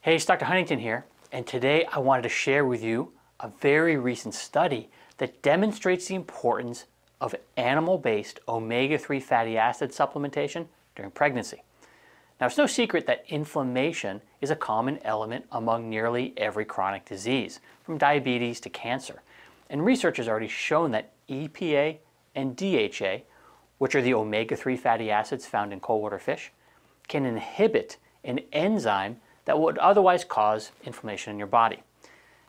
Hey, it's Dr. Huntington here, and today I wanted to share with you a very recent study that demonstrates the importance of animal-based omega-3 fatty acid supplementation during pregnancy. Now, it's no secret that inflammation is a common element among nearly every chronic disease, from diabetes to cancer. And research has already shown that EPA and DHA, which are the omega-3 fatty acids found in cold water fish, can inhibit an enzyme that would otherwise cause inflammation in your body.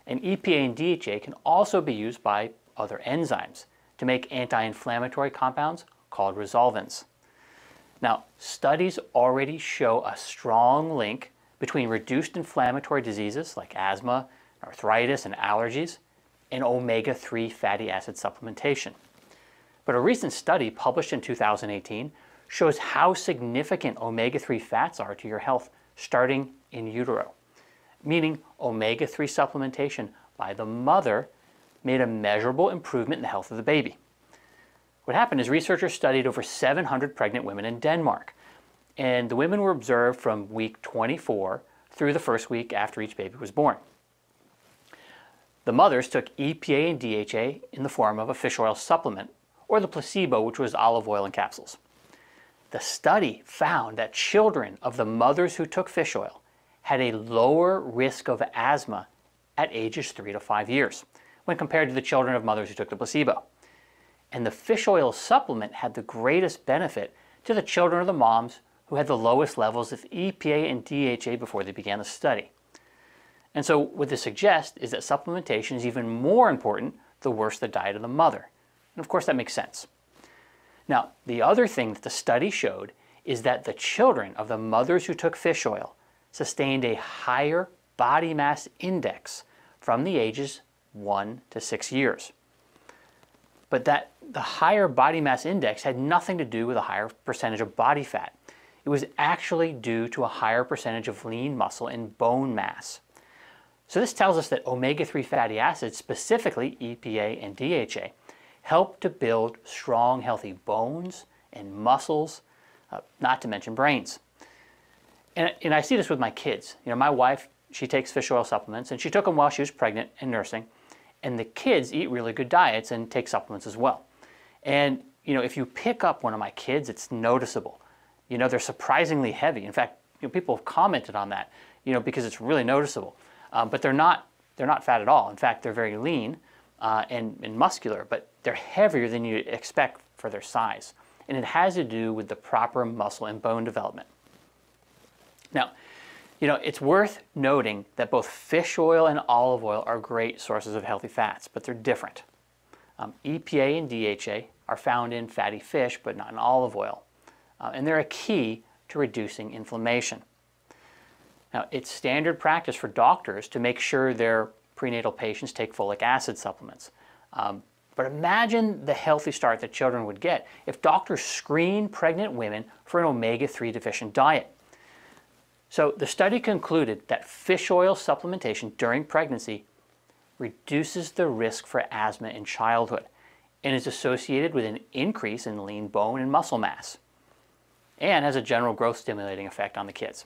And EPA and DHA can also be used by other enzymes to make anti-inflammatory compounds called resolvins. Now, studies already show a strong link between reduced inflammatory diseases like asthma, arthritis, and allergies, and omega-3 fatty acid supplementation. But a recent study published in 2018 shows how significant omega-3 fats are to your health starting in utero, meaning omega-3 supplementation by the mother made a measurable improvement in the health of the baby. What happened is researchers studied over 700 pregnant women in Denmark, and the women were observed from week 24 through the first week after each baby was born. The mothers took EPA and DHA in the form of a fish oil supplement, or the placebo, which was olive oil in capsules. The study found that children of the mothers who took fish oil had a lower risk of asthma at ages 3 to 5 years when compared to the children of mothers who took the placebo. And the fish oil supplement had the greatest benefit to the children of the moms who had the lowest levels of EPA and DHA before they began the study. And so what this suggests is that supplementation is even more important the worse the diet of the mother. And of course that makes sense. Now, the other thing that the study showed is that the children of the mothers who took fish oil sustained a higher body mass index from the ages 1 to 6 years. But that the higher body mass index had nothing to do with a higher percentage of body fat. It was actually due to a higher percentage of lean muscle and bone mass. So this tells us that omega-3 fatty acids, specifically EPA and DHA, help to build strong, healthy bones and muscles, uh, not to mention brains. And, and I see this with my kids. You know, my wife, she takes fish oil supplements, and she took them while she was pregnant and nursing. And the kids eat really good diets and take supplements as well. And, you know, if you pick up one of my kids, it's noticeable. You know, they're surprisingly heavy. In fact, you know, people have commented on that, you know, because it's really noticeable. Um, but they're not, they're not fat at all. In fact, they're very lean uh, and, and muscular, but they're heavier than you expect for their size. And it has to do with the proper muscle and bone development. Now, you know, it's worth noting that both fish oil and olive oil are great sources of healthy fats, but they're different. Um, EPA and DHA are found in fatty fish, but not in olive oil. Uh, and they're a key to reducing inflammation. Now, it's standard practice for doctors to make sure their prenatal patients take folic acid supplements. Um, but imagine the healthy start that children would get if doctors screen pregnant women for an omega-3 deficient diet. So the study concluded that fish oil supplementation during pregnancy reduces the risk for asthma in childhood and is associated with an increase in lean bone and muscle mass and has a general growth stimulating effect on the kids.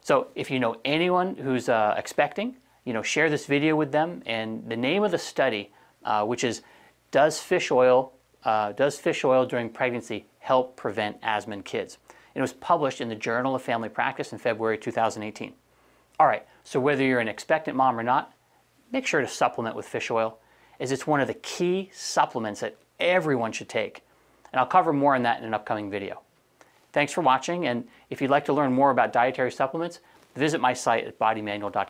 So if you know anyone who's uh, expecting, you know, share this video with them and the name of the study uh, which is does fish oil uh, does fish oil during pregnancy help prevent asthma in kids? It was published in the Journal of Family Practice in February 2018. All right, so whether you're an expectant mom or not, make sure to supplement with fish oil as it's one of the key supplements that everyone should take. And I'll cover more on that in an upcoming video. Thanks for watching, and if you'd like to learn more about dietary supplements, visit my site at bodymanual.com.